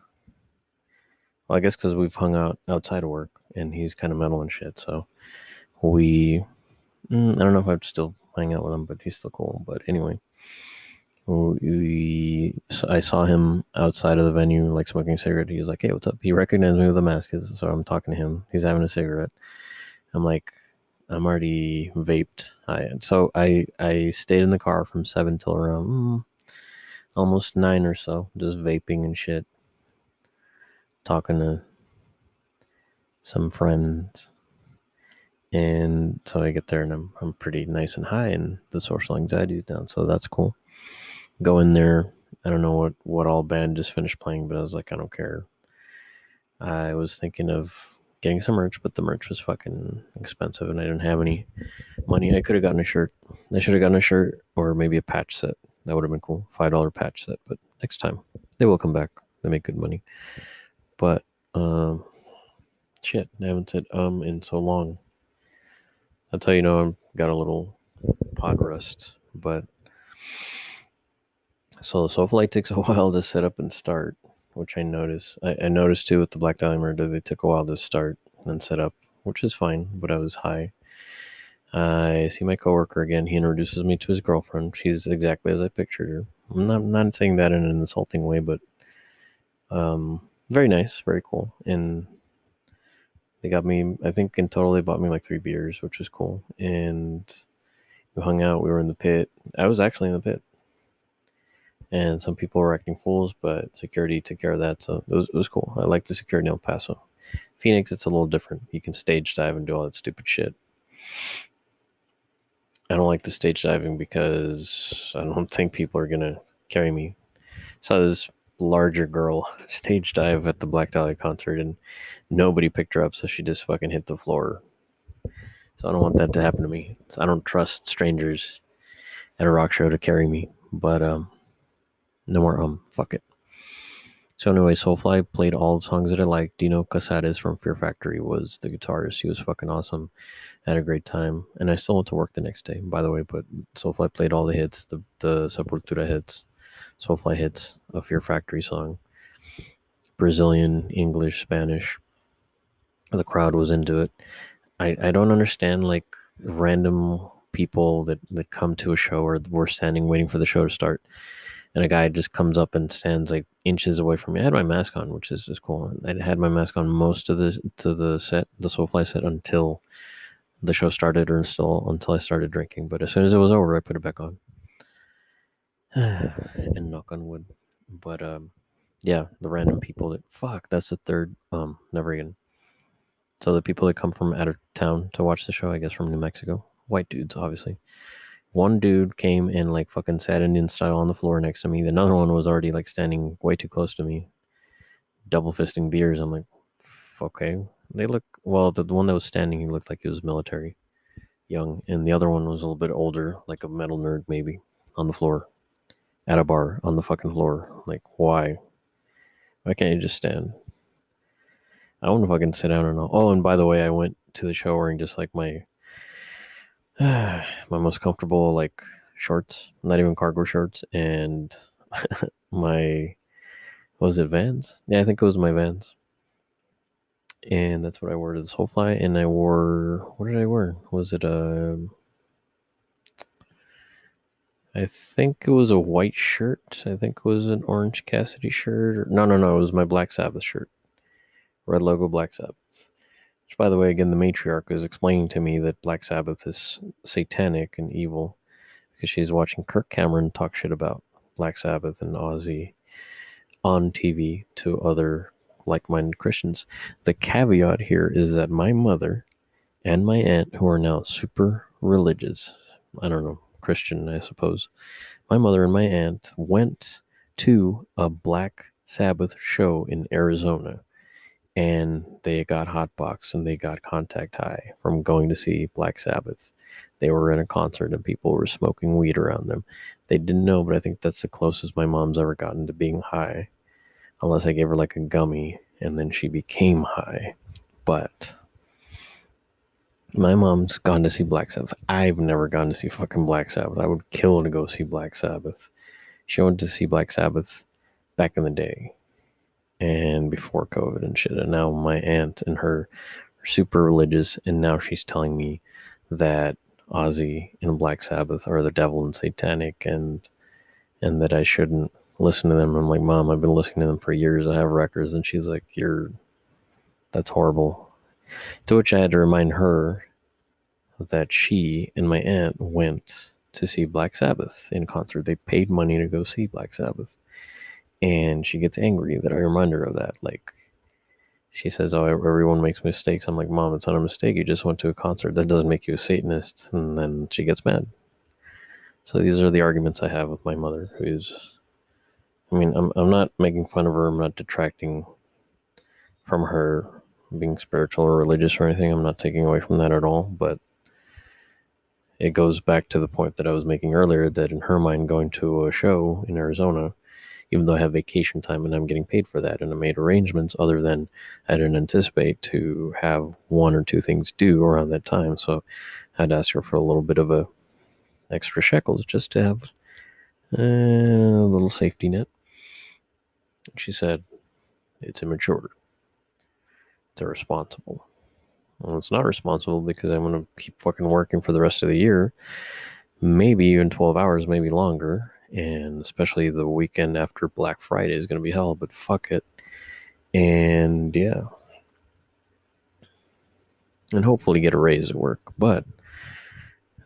Well, I guess because we've hung out outside of work and he's kind of metal and shit. So we, mm, I don't know if I'd still hang out with him, but he's still cool. But anyway, we, I saw him outside of the venue, like smoking a cigarette. He was like, "Hey, what's up?" He recognized me with the mask, so I'm talking to him. He's having a cigarette. I'm like, I'm already vaped. I so I I stayed in the car from seven till around mm, almost nine or so, just vaping and shit, talking to some friends, and so I get there and I'm I'm pretty nice and high, and the social anxiety is down, so that's cool. Go in there. I don't know what what all band just finished playing, but I was like, I don't care. I was thinking of getting some merch, but the merch was fucking expensive and I didn't have any money. I could have gotten a shirt. I should have gotten a shirt or maybe a patch set. That would have been cool. Five dollar patch set, but next time they will come back. They make good money. But um shit, I haven't said um in so long. That's how you know I've got a little pod rust. But so Soulfly takes a while to set up and start which I noticed. I, I noticed too with the Black Dahlia murder, they took a while to start and set up, which is fine, but I was high. I see my coworker again. He introduces me to his girlfriend. She's exactly as I pictured her. I'm not, not saying that in an insulting way, but um, very nice, very cool. And they got me, I think in total, they bought me like three beers, which was cool. And we hung out. We were in the pit. I was actually in the pit. And some people were acting fools, but security took care of that. So it was, it was cool. I like the security in El Paso. Phoenix, it's a little different. You can stage dive and do all that stupid shit. I don't like the stage diving because I don't think people are gonna carry me. Saw this larger girl stage dive at the Black Dahlia concert and nobody picked her up, so she just fucking hit the floor. So I don't want that to happen to me. So I don't trust strangers at a rock show to carry me. But um no more um fuck it. So anyway, Soulfly played all the songs that I liked. Dino Cazares from Fear Factory was the guitarist. He was fucking awesome. Had a great time. And I still went to work the next day, by the way, but Soulfly played all the hits, the, the Sepultura hits, Soulfly hits, a Fear Factory song, Brazilian, English, Spanish. The crowd was into it. I, I don't understand like random people that, that come to a show or we're standing waiting for the show to start and a guy just comes up and stands like inches away from me. I had my mask on, which is, is cool. I had my mask on most of the to the set, the Soulfly set, until the show started, or still until I started drinking. But as soon as it was over, I put it back on. and knock on wood. But um, yeah, the random people that fuck. That's the third. Um, never again. So the people that come from out of town to watch the show, I guess from New Mexico, white dudes, obviously one dude came and like fucking sat Indian style on the floor next to me. Another one was already like standing way too close to me, double fisting beers. I'm like, okay. They look well. The, the one that was standing, he looked like he was military, young, and the other one was a little bit older, like a metal nerd maybe, on the floor, at a bar on the fucking floor. Like, why? Why can't you just stand? I want to fucking sit down and all. Oh, and by the way, I went to the show wearing just like my my most comfortable like shorts, not even cargo shorts, and my was it Vans? Yeah, I think it was my Vans. And that's what I wore to this Soulfly. And I wore what did I wear? Was it a um, I think it was a white shirt. I think it was an Orange Cassidy shirt. No, no, no. It was my Black Sabbath shirt. Red logo Black Sabbath. Which, by the way, again, the matriarch is explaining to me that Black Sabbath is satanic and evil because she's watching Kirk Cameron talk shit about Black Sabbath and Ozzy on TV to other like minded Christians. The caveat here is that my mother and my aunt, who are now super religious, I don't know, Christian, I suppose, my mother and my aunt went to a Black Sabbath show in Arizona and they got hotbox and they got contact high from going to see Black Sabbath. They were in a concert and people were smoking weed around them. They didn't know, but I think that's the closest my mom's ever gotten to being high, unless I gave her like a gummy and then she became high. But my mom's gone to see Black Sabbath. I've never gone to see fucking Black Sabbath. I would kill to go see Black Sabbath. She went to see Black Sabbath back in the day and before COVID and shit. And now my aunt and her are super religious, and now she's telling me that Ozzy and Black Sabbath are the devil and satanic, and and that I shouldn't listen to them. I'm like, Mom, I've been listening to them for years. I have records, and she's like, You're that's horrible. To which I had to remind her that she and my aunt went to see Black Sabbath in concert. They paid money to go see Black Sabbath and she gets angry that I remind her of that. Like, she says, "Oh, everyone makes mistakes." I'm like, "Mom, it's not a mistake. You just went to a concert. That doesn't make you a Satanist." And then she gets mad. So these are the arguments I have with my mother, who's, I mean, I'm I'm not making fun of her. I'm not detracting from her being spiritual or religious or anything. I'm not taking away from that at all. But it goes back to the point that I was making earlier that in her mind, going to a show in Arizona even though I have vacation time and I'm getting paid for that. And I made arrangements other than I didn't anticipate to have one or two things due around that time. So I had to ask her for a little bit of a extra shekels just to have a little safety net. She said, It's immature. It's irresponsible. Well, it's not responsible because I'm going to keep fucking working for the rest of the year, maybe even 12 hours, maybe longer. And especially the weekend after Black Friday is going to be hell, but fuck it. And yeah. And hopefully get a raise at work. But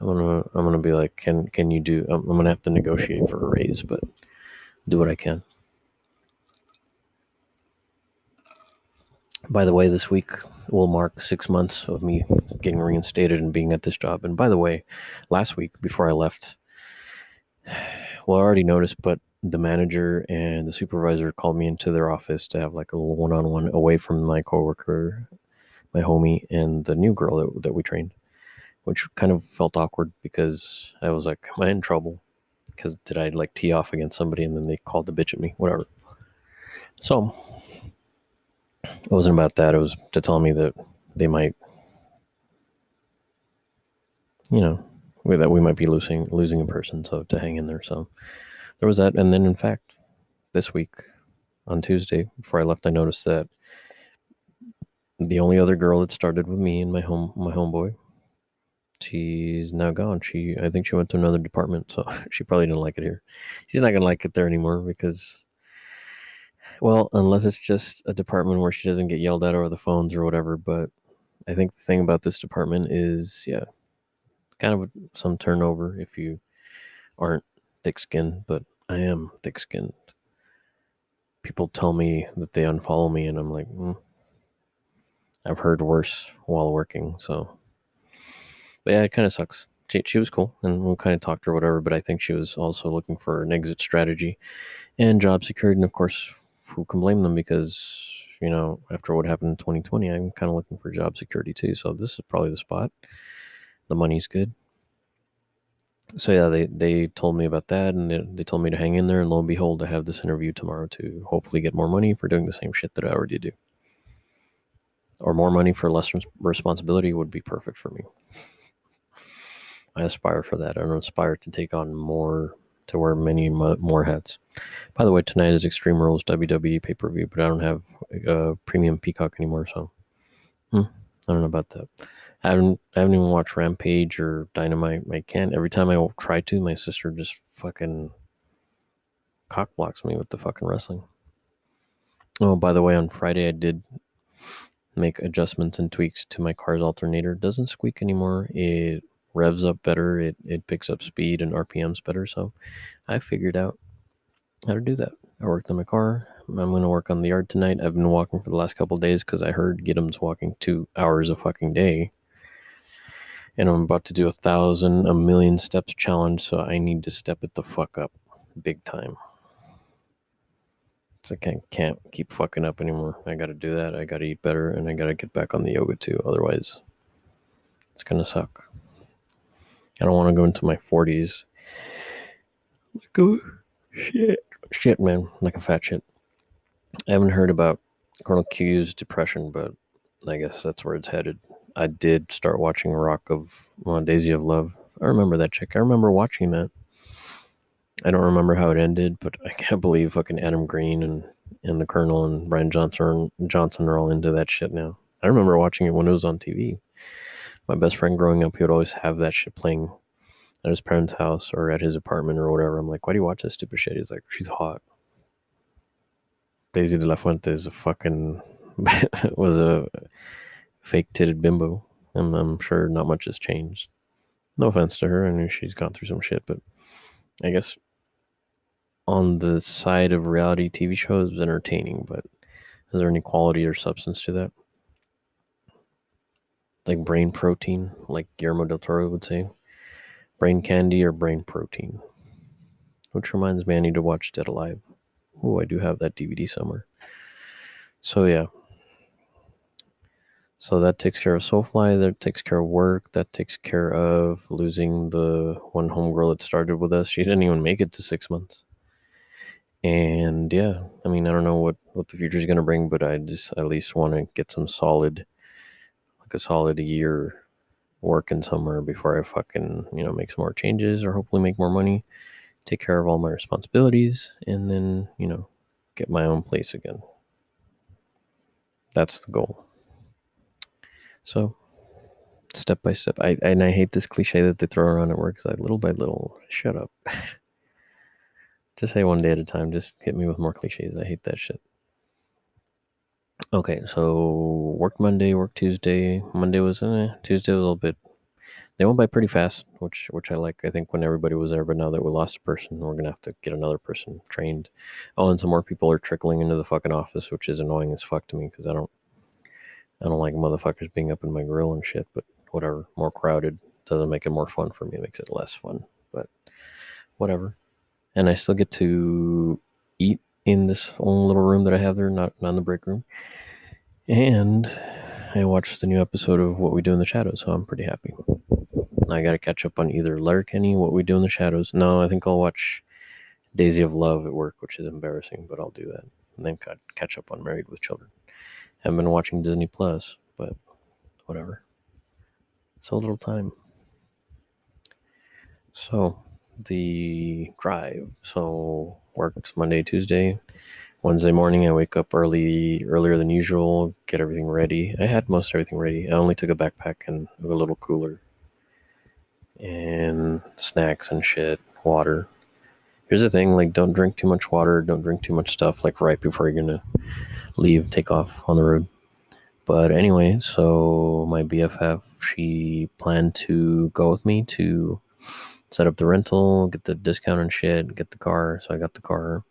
I'm gonna I'm gonna be like, can can you do? I'm, I'm gonna have to negotiate for a raise, but do what I can. By the way, this week will mark six months of me getting reinstated and being at this job. And by the way, last week before I left, well, I already noticed, but the manager and the supervisor called me into their office to have like a little one-on-one away from my coworker, my homie, and the new girl that, that we trained, which kind of felt awkward because I was like, am I in trouble? Because did I like tee off against somebody and then they called the bitch at me? Whatever. So it wasn't about that. It was to tell me that they might, you know, that we might be losing losing a person. So to hang in there. So there was that, and then in fact, this week on Tuesday before I left, I noticed that the only other girl that started with me and my home my homeboy, she's now gone. She I think she went to another department, so she probably didn't like it here. She's not gonna like it there anymore because well, unless it's just a department where she doesn't get yelled at over the phones or whatever. But I think the thing about this department is, yeah, kind of some turnover if you aren't thick skinned, but I am thick skinned. People tell me that they unfollow me, and I'm like, mm. I've heard worse while working. So, but yeah, it kind of sucks. She, she was cool, and we kind of talked or whatever. But I think she was also looking for an exit strategy and job security. And of course, who can blame them? Because you know, after what happened in 2020, I'm kind of looking for job security too. So this is probably the spot. The money's good so yeah, they they told me about that, and they, they told me to hang in there. And lo and behold, I have this interview tomorrow to hopefully get more money for doing the same shit that I already do, or more money for less responsibility would be perfect for me. I aspire for that. I don't aspire to take on more, to wear many more hats. By the way, tonight is Extreme Rules WWE pay per view, but I don't have a premium Peacock anymore, so hmm, I don't know about that. I haven't I haven't even watched Rampage or Dynamite. I can't. Every time I try to, my sister just fucking cock blocks me with the fucking wrestling. Oh, by the way, on Friday I did make adjustments and tweaks to my car's alternator. It doesn't squeak anymore. It revs up better. It it picks up speed and RPMs better. So I figured out how to do that. I worked on my car. I'm going to work on the yard tonight. I've been walking for the last couple days because I heard Gidim's walking two hours a fucking day and I'm about to do a thousand, a million steps challenge, so I need to step it the fuck up big time. So I can't, can't keep fucking up anymore. I gotta do that. I gotta eat better, and I gotta get back on the yoga too. Otherwise, it's gonna suck. I don't want to go into my 40s. Like a shit. Shit, man. Like a fat shit. I haven't heard about Colonel Q's depression, but I guess that's where it's headed. I did start watching Rock of well, Daisy of Love. I remember that chick. I remember watching that. I don't remember how it ended, but I can't believe fucking Adam Green and, and the Colonel and Bryan Johnson Johnson are all into that shit now. I remember watching it when it was on TV. My best friend growing up, he would always have that shit playing at his parents' house or at his apartment or whatever. I'm like, why do you watch this stupid shit? He's like, she's hot. Daisy de la Fuente is a fucking was a fake titted bimbo. And I'm sure not much has changed. No offense to her. I know she's gone through some shit, but I guess on the side of reality TV shows, it was entertaining, but is there any quality or substance to that? Like brain protein, like Guillermo del Toro would say. Brain candy or brain protein? Which reminds me, I need to watch Dead Alive. Oh, I do have that DVD somewhere. So, yeah, so that takes care of Soulfly, that takes care of work, that takes care of losing the one homegirl that started with us. She didn't even make it to six months. And yeah, I mean, I don't know what, what the future is going to bring, but I just at least want to get some solid, like a solid year working somewhere before I fucking, you know, make some more changes or hopefully make more money, take care of all my responsibilities, and then, you know, get my own place again. That's the goal. So step by step. I and I hate this cliche that they throw around at work. Like little by little. Shut up. just say one day at a time. Just hit me with more cliches. I hate that shit. Okay, so work Monday, work Tuesday. Monday was eh, Tuesday was a little bit. They went by pretty fast, which which I like. I think when everybody was there, but now that we lost a person, we're gonna have to get another person trained. Oh, and some more people are trickling into the fucking office, which is annoying as fuck to me because I don't I don't like motherfuckers being up in my grill and shit. But whatever, more crowded doesn't make it more fun for me. It makes it less fun. But whatever. And I still get to eat in this own little room that I have there, not not in the break room. And I watched the new episode of What We Do in the Shadows, so I'm pretty happy. I got to catch up on either Letterkenny, What We Do in the Shadows. No, I think I'll watch Daisy of Love at work, which is embarrassing, but I'll do that. And then catch up on Married with Children. Haven't been watching Disney Plus, but whatever. So little time. So the drive. So worked Monday, Tuesday. Wednesday morning, I wake up early, earlier than usual, get everything ready. I had most everything ready. I only took a backpack and a little cooler, and snacks and shit, water. Here's the thing: like, don't drink too much water. Don't drink too much stuff. Like right before you're gonna leave, take off on the road. But anyway, so my BFF, she planned to go with me to set up the rental, get the discount and shit, get the car. So I got the car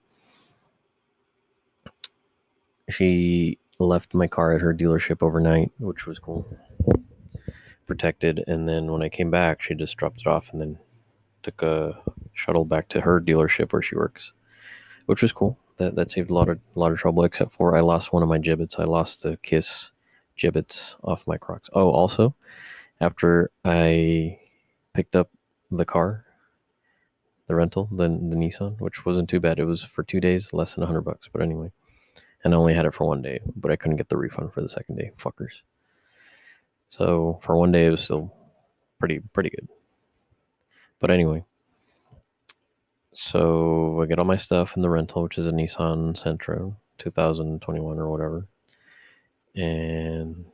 she left my car at her dealership overnight, which was cool. Protected, and then when I came back, she just dropped it off and then took a shuttle back to her dealership where she works, which was cool. That that saved a lot of a lot of trouble. Except for I lost one of my Jibbitz. I lost the Kiss Jibbitz off my Crocs. Oh, also, after I picked up the car, the rental, the the Nissan, which wasn't too bad. It was for two days, less than hundred bucks. But anyway, and I only had it for one day, but I couldn't get the refund for the second day. Fuckers. So for one day, it was still pretty pretty good. But anyway, so I get all my stuff in the rental, which is a Nissan Sentra 2021 or whatever, and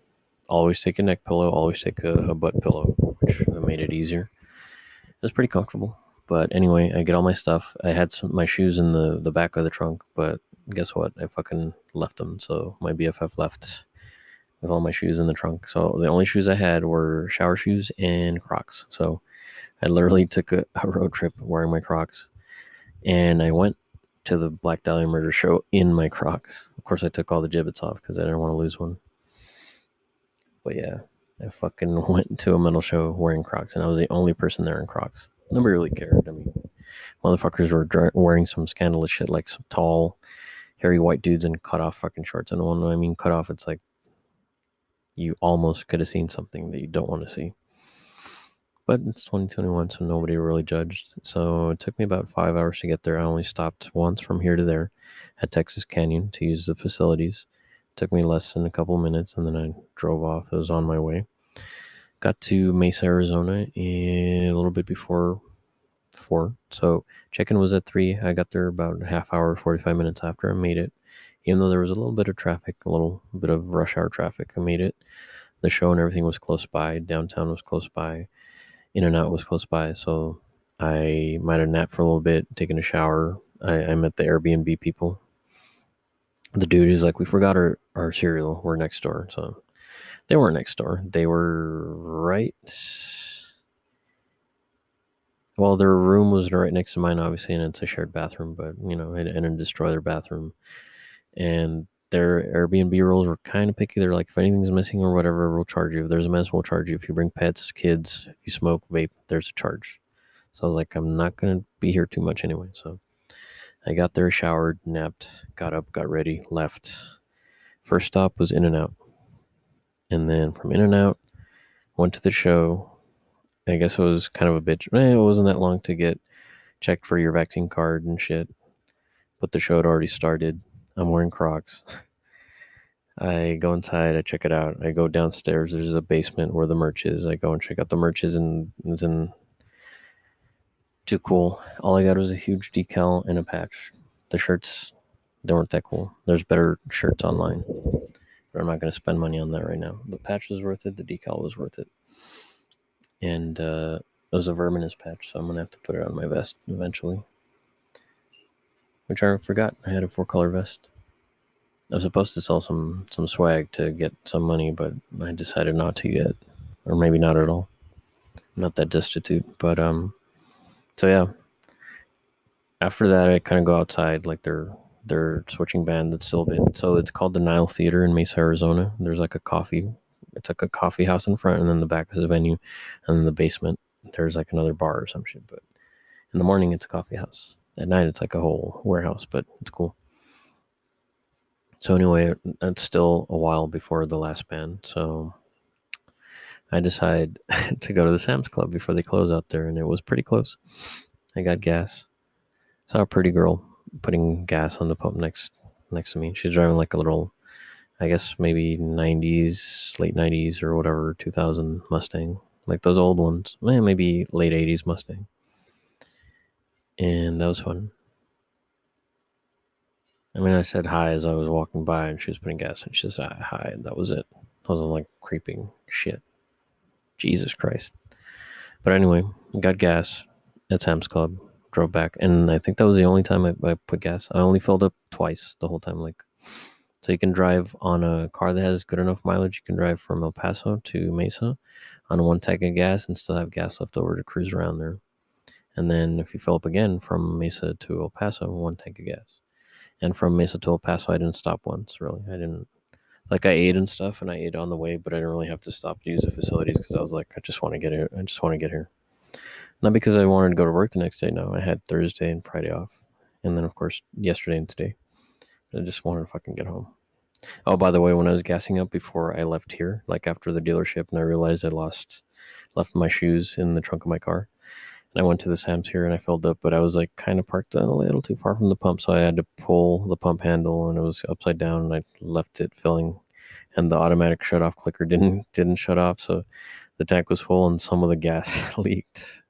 always take a neck pillow, always take a, a butt pillow, which made it easier. It was pretty comfortable. But anyway, I get all my stuff. I had some my shoes in the the back of the trunk, but guess what? I fucking left them. So my BFF left with all my shoes in the trunk. So the only shoes I had were shower shoes and Crocs. So I literally took a, a road trip wearing my Crocs, and I went to the Black Dahlia Murder show in my Crocs. Of course, I took all the Jibbitz off because I didn't want to lose one. But yeah, I fucking went to a metal show wearing Crocs, and I was the only person there in Crocs. Nobody really cared. I mean, motherfuckers were wearing some scandalous shit like some tall hairy white dudes in cut off fucking shorts. And when I mean cut off, it's like you almost could have seen something that you don't want to see. But it's 2021, so nobody really judged. So it took me about five hours to get there. I only stopped once from here to there at Texas Canyon to use the facilities. It took me less than a couple minutes, and then I drove off. I was on my way. Got to Mesa, Arizona, eh, a little bit before four. So check-in was at three. I got there about a half hour, 45 minutes after I made it. Even though there was a little bit of traffic, a little bit of rush hour traffic, I made it. The show and everything was close by. Downtown was close by. In-N-Out was close by. So I might have napped for a little bit, taken a shower. I, I met the Airbnb people. The dude is like, we forgot our, our cereal. We're next door. So they weren't next door. They were right well, their room was right next to mine, obviously, and it's a shared bathroom. But you know, I, didn't destroy their bathroom, and their Airbnb rules were kind of picky. They're like, if anything's missing or whatever, we'll charge you. If there's a mess, we'll charge you. If you bring pets, kids, if you smoke, vape, there's a charge. So I was like, I'm not gonna be here too much anyway. So I got there, showered, napped, got up, got ready, left. First stop was In-N-Out, and then from In-N-Out, went to the show, I guess it was kind of a bitch. Eh, it wasn't that long to get checked for your vaccine card and shit. But the show had already started. I'm wearing Crocs. I go inside, I check it out. I go downstairs. There's a basement where the merch is. I go and check out the merches, and it's in too cool. All I got was a huge decal and a patch. The shirts, they weren't that cool. There's better shirts online. but I'm not going to spend money on that right now. The patch was worth it. The decal was worth it, and uh, it was a verminous patch, so I'm going to have to put it on my vest eventually. Which I forgot. I had a four color vest. I was supposed to sell some some swag to get some money, but I decided not to yet, or maybe not at all. I'm not that destitute, but um, so yeah. After that, I kind of go outside, like they're they're switching band. It's still bit. So it's called the Nile Theater in Mesa, Arizona. There's like a coffee. It's like a coffee house in front, and then the back is a venue, and then the basement there's like another bar or some shit. But in the morning, it's a coffee house. At night, it's like a whole warehouse, but it's cool. So anyway, it's still a while before the last band. So I decide to go to the Sam's Club before they close out there, and it was pretty close. I got gas. Saw a pretty girl putting gas on the pump next next to me. She's driving like a little, I guess maybe '90s, late '90s or whatever, 2000 Mustang, like those old ones. Man, maybe late '80s Mustang. And that was fun. I mean, I said hi as I was walking by, and she was putting gas, and she said hi, and that was it. I wasn't like creeping shit. Jesus Christ. But anyway, got gas at Sam's Club, drove back, and I think that was the only time I, I put gas. I only filled up twice the whole time. Like, so you can drive on a car that has good enough mileage. You can drive from El Paso to Mesa on one tank of gas and still have gas left over to cruise around there. And then if you fill up again from Mesa to El Paso, one tank of gas. And from Mesa to El Paso, I didn't stop once, really. I didn't, like, I ate and stuff and I ate on the way, but I didn't really have to stop to use the facilities because I was like, I just want to get here. I just want to get here. Not because I wanted to go to work the next day. No, I had Thursday and Friday off. And then, of course, yesterday and today. I just wanted to fucking get home. Oh, by the way, when I was gassing up before I left here, like after the dealership, and I realized I lost, left my shoes in the trunk of my car, and I went to the Sam's here and I filled up, but I was like kind of parked a little too far from the pump, so I had to pull the pump handle, and it was upside down, and I left it filling, and the automatic shut off clicker didn't didn't shut off, so the tank was full, and some of the gas leaked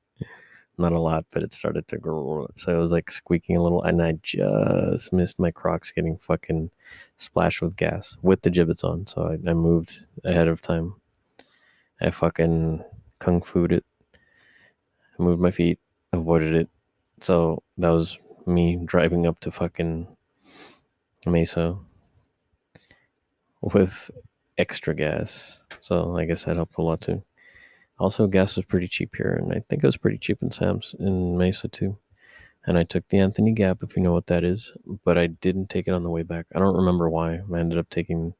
not a lot, but it started to grow. So it was like squeaking a little, and I just missed my Crocs getting fucking splashed with gas with the Jibbitz on. So I, I moved ahead of time. I fucking kung fu'd it. I moved my feet, avoided it. So that was me driving up to fucking Mesa with extra gas. So I guess that helped a lot too. Also, gas was pretty cheap here, and I think it was pretty cheap in Sam's in Mesa too. And I took the Anthony Gap, if you know what that is, but I didn't take it on the way back. I don't remember why. I ended up taking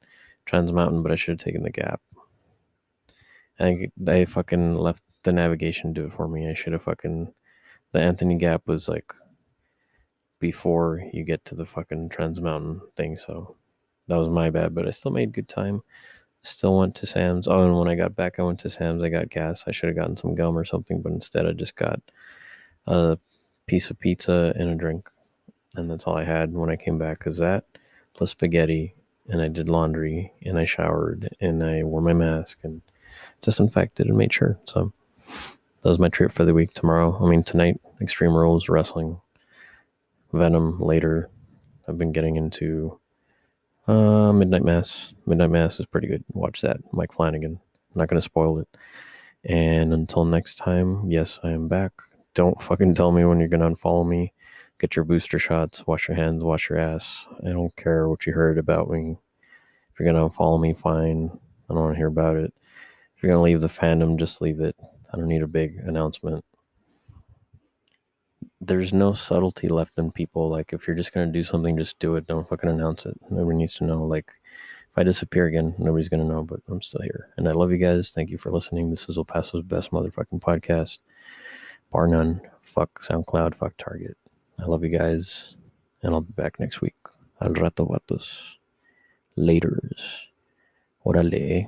Trans Mountain, but I should have taken the Gap. I they fucking left the navigation do it for me. I should have fucking. The Anthony Gap was like before you get to the fucking Trans Mountain thing, so that was my bad, but I still made good time. Still went to Sam's. Oh, and when I got back, I went to Sam's. I got gas. I should have gotten some gum or something, but instead, I just got a piece of pizza and a drink, and that's all I had when I came back. Cause that plus spaghetti, and I did laundry, and I showered, and I wore my mask, and disinfected, and made sure. So that was my trip for the week. Tomorrow, I mean tonight, Extreme Rules wrestling, Venom later. I've been getting into uh, Midnight Mass. Midnight Mass is pretty good. Watch that. Mike Flanagan. I'm not going to spoil it. And until next time, yes, I am back. Don't fucking tell me when you're going to unfollow me. Get your booster shots. Wash your hands. Wash your ass. I don't care what you heard about me. If you're going to unfollow me, fine. I don't want to hear about it. If you're going to leave the fandom, just leave it. I don't need a big announcement there's no subtlety left in people. Like if you're just gonna do something, just do it. Don't fucking announce it. Nobody needs to know. Like if I disappear again, nobody's gonna know. But I'm still here, and I love you guys. Thank you for listening. This is El Paso's best motherfucking podcast, bar none. Fuck SoundCloud. Fuck Target. I love you guys, and I'll be back next week. Al rato vatos. Laters. Orale.